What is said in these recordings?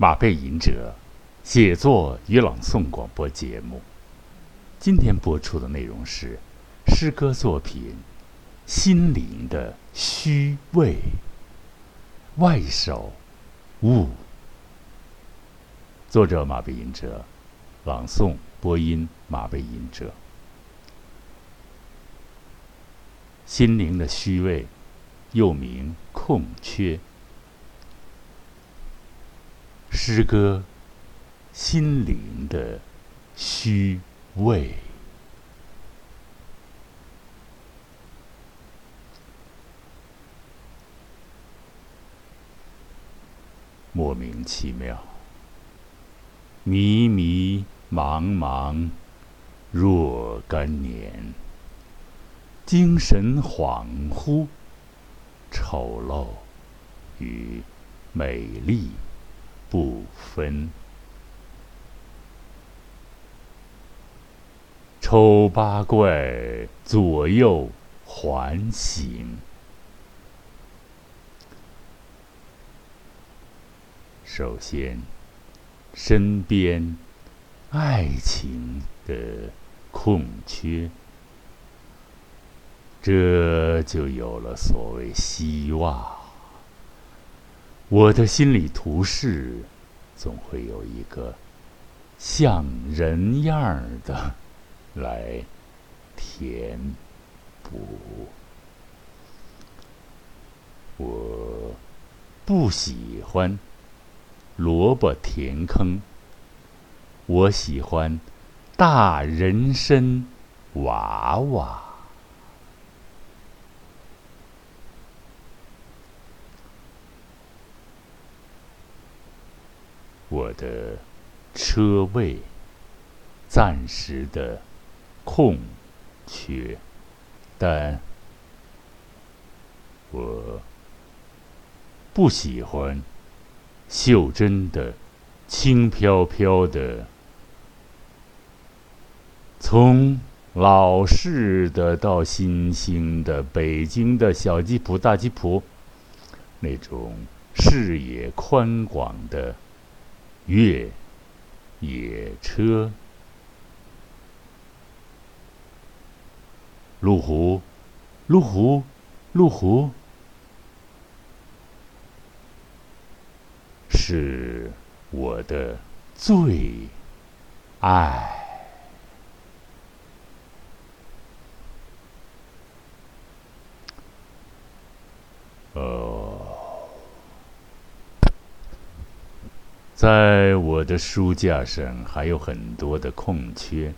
马背吟者写作与朗诵广播节目。今天播出的内容是诗歌作品《心灵的虚位》，外首物。作者马背吟者，朗诵播音马背吟者。心灵的虚位，又名空缺。诗歌，心灵的虚伪，莫名其妙，迷迷茫茫若干年，精神恍惚，丑陋与美丽。不分，丑八怪左右环行。首先，身边爱情的空缺，这就有了所谓希望。我的心理图示，总会有一个像人样的来填补。我不喜欢萝卜填坑，我喜欢大人参娃娃。我的车位暂时的空缺，但我不喜欢袖珍的轻飘飘的，从老式的到新兴的北京的小吉普、大吉普那种视野宽广的。越野车，路虎，路虎，路虎，是我的最爱。在我的书架上还有很多的空缺，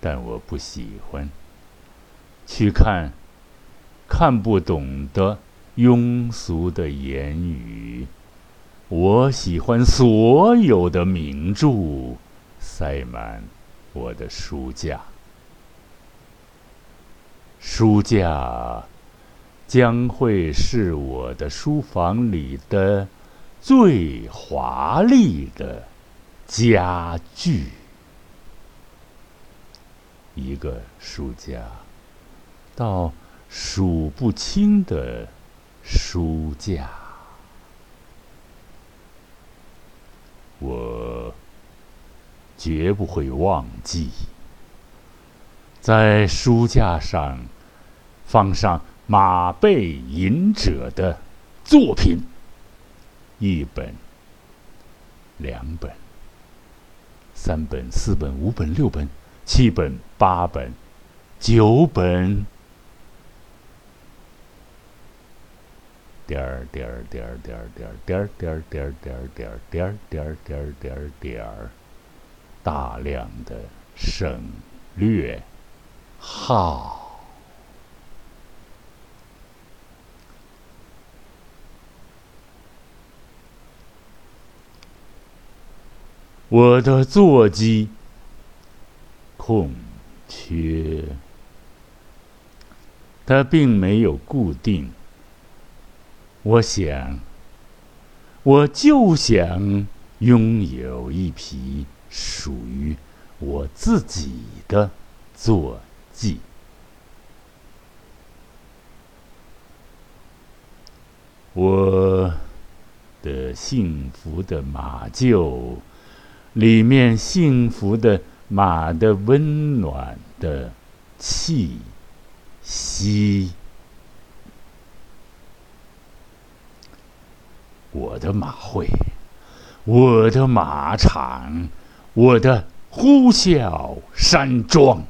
但我不喜欢去看看不懂的庸俗的言语。我喜欢所有的名著塞满我的书架，书架将会是我的书房里的。最华丽的家具，一个书架，到数不清的书架，我绝不会忘记，在书架上放上马背吟者的作品。一本、两本、三本、四本、五本、六本、七本、八本、九本，点儿点儿点儿点儿点儿点儿点儿点儿点儿点儿点儿点儿点儿点儿点儿，大量的省略号。我的座机空缺，它并没有固定。我想，我就想拥有一匹属于我自己的坐骑。我的幸福的马厩，里面幸福的马的温暖的气息。我的马会，我的马场，我的呼啸山庄。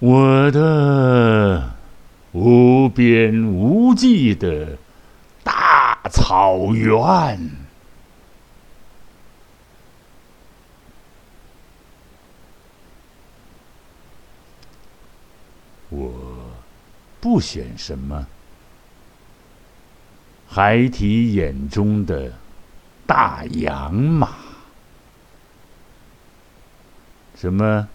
我的无边无际的草原，我不选什么。孩提眼中的大洋马，什么？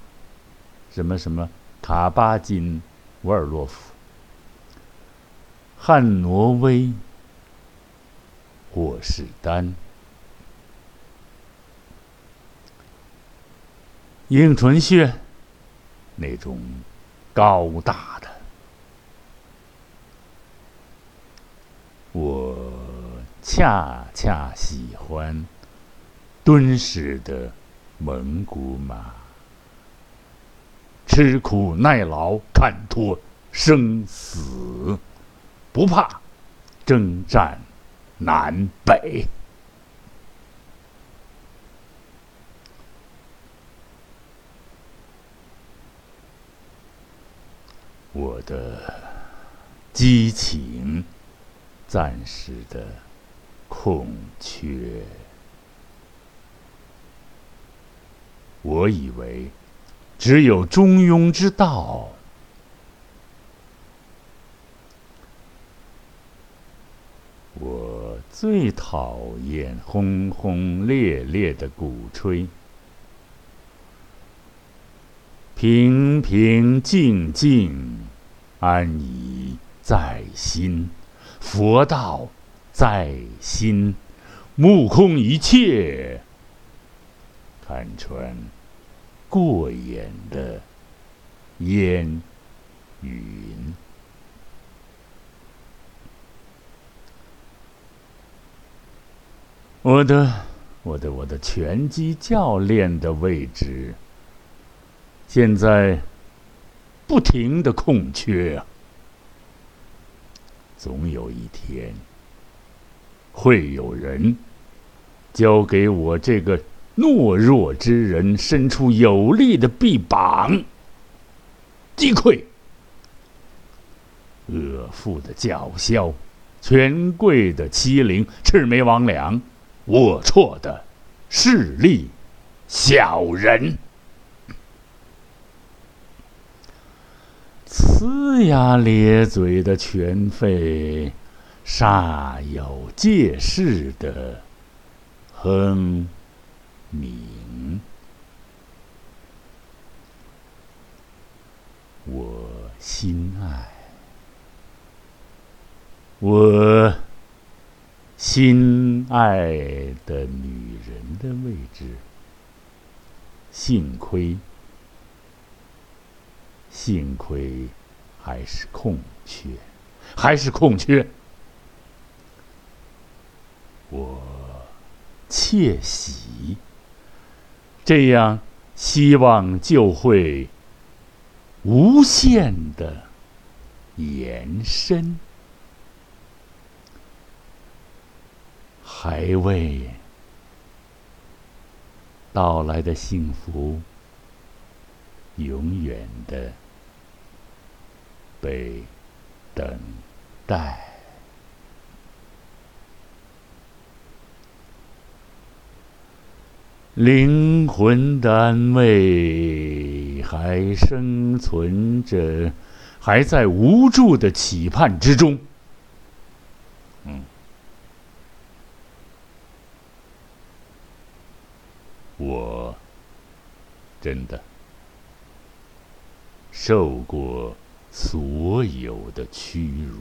什么？什么。卡巴金、沃尔洛夫、汉挪威、霍士丹、英纯血，那种高大的，我恰恰喜欢敦实的蒙古马。吃苦耐劳，看脱生死，不怕征战南北。我的激情暂时的空缺，我以为。只有中庸之道。我最讨厌轰轰烈烈的鼓吹，平平静静，安逸在心，佛道在心，目空一切，看穿。过眼的烟云，我的，我的，我的拳击教练的位置，现在不停的空缺啊！总有一天，会有人交给我这个。懦弱之人伸出有力的臂膀，击溃恶妇的叫嚣，权贵的欺凌，魑魅魍魉，龌龊的势利小人，呲牙咧嘴的犬吠，煞有介事的哼。鸣，我心爱，我心爱的女人的位置，幸亏，幸亏还是空缺，还是空缺，我窃喜。这样，希望就会无限的延伸，还未到来的幸福，永远的被等待。灵魂的安慰还生存着，还在无助的期盼之中。嗯，我真的受过所有的屈辱。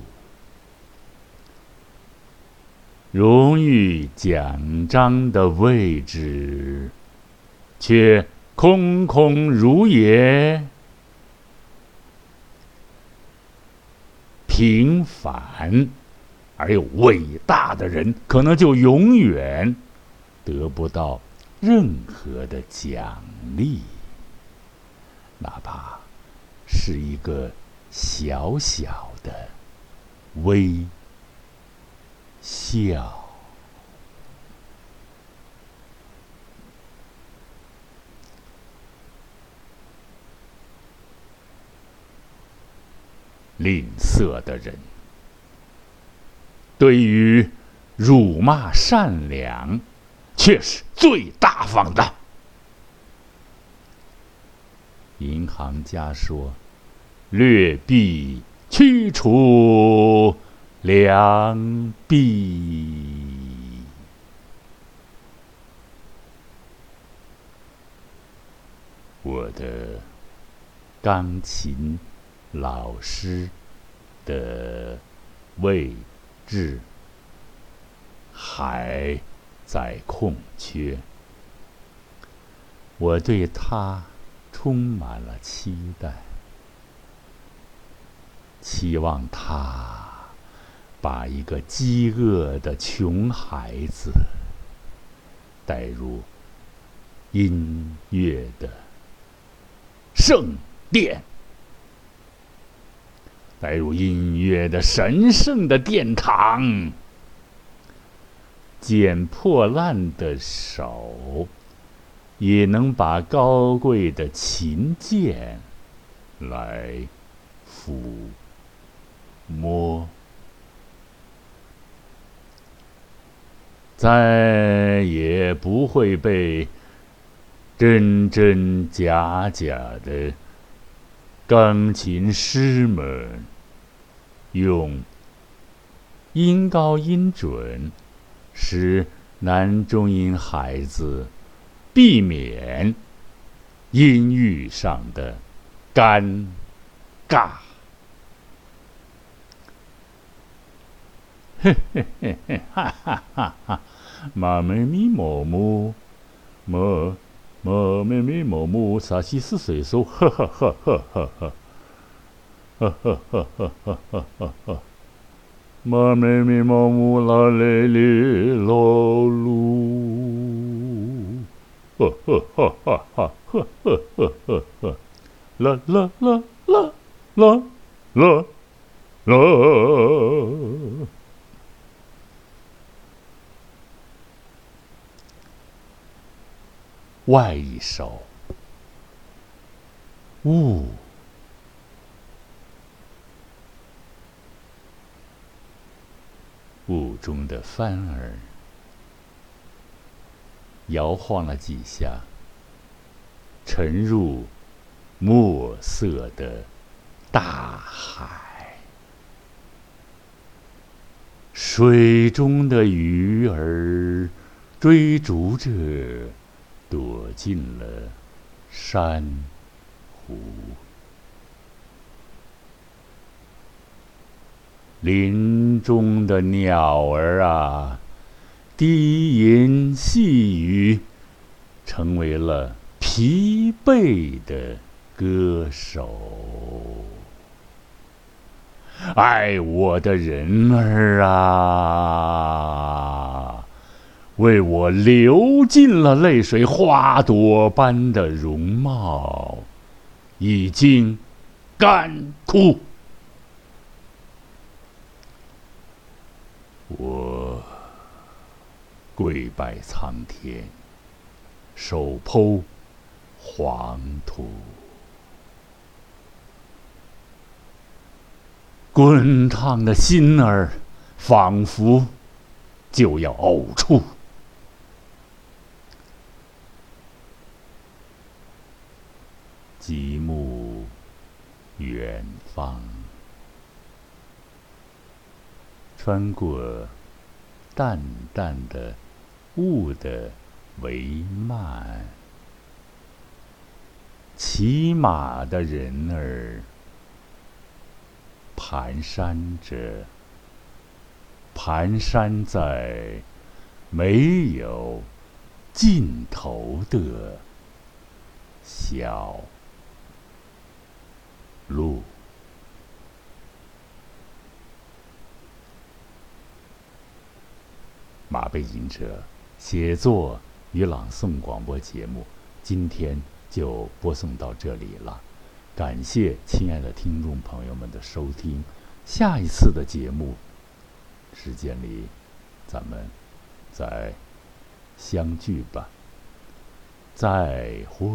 荣誉奖章的位置，却空空如也，平凡而又伟大的人，可能就永远得不到任何的奖励，哪怕是一个小小的微笑。吝啬的人，对于辱骂善良，却是最大方的。银行家说：“劣币驱除良币。”我的钢琴。老师的位置还在空缺，我对他充满了期待，期望他把一个饥饿的穷孩子带入音乐的圣殿。带入音乐的神圣的殿堂，捡破烂的手也能把高贵的琴键来抚摸，再也不会被真真假假的钢琴师们。用音高音准，使男中音孩子避免音域上的尴尬。嘿嘿嘿嘿，哈哈哈哈！妈咪咪某某，么么咪咪某某，啥西是谁说？呵呵呵呵呵呵。哈哈哈！哈哈哈！哈哈，妈咪咪妈姆拉嘞哩罗噜，哈哈哈！哈哈哈！哈哈哈！啦啦啦啦啦啦啦！外一首，呜。雾中的帆儿摇晃了几下，沉入墨色的大海。水中的鱼儿追逐着，躲进了珊瑚。林中的鸟儿啊，低吟细语，成为了疲惫的歌手。爱我的人儿啊，为我流尽了泪水，花朵般的容貌已经干枯。我跪拜苍天，手剖黄土，滚烫的心儿仿佛就要呕出。极目远方。穿过淡淡的物的帷幔骑马的人儿蹒跚着蹒跚在没有尽头的小路马背行车。写作与朗诵广播节目，今天就播送到这里了。感谢亲爱的听众朋友们的收听，下一次的节目时间里，咱们再相聚吧。再会。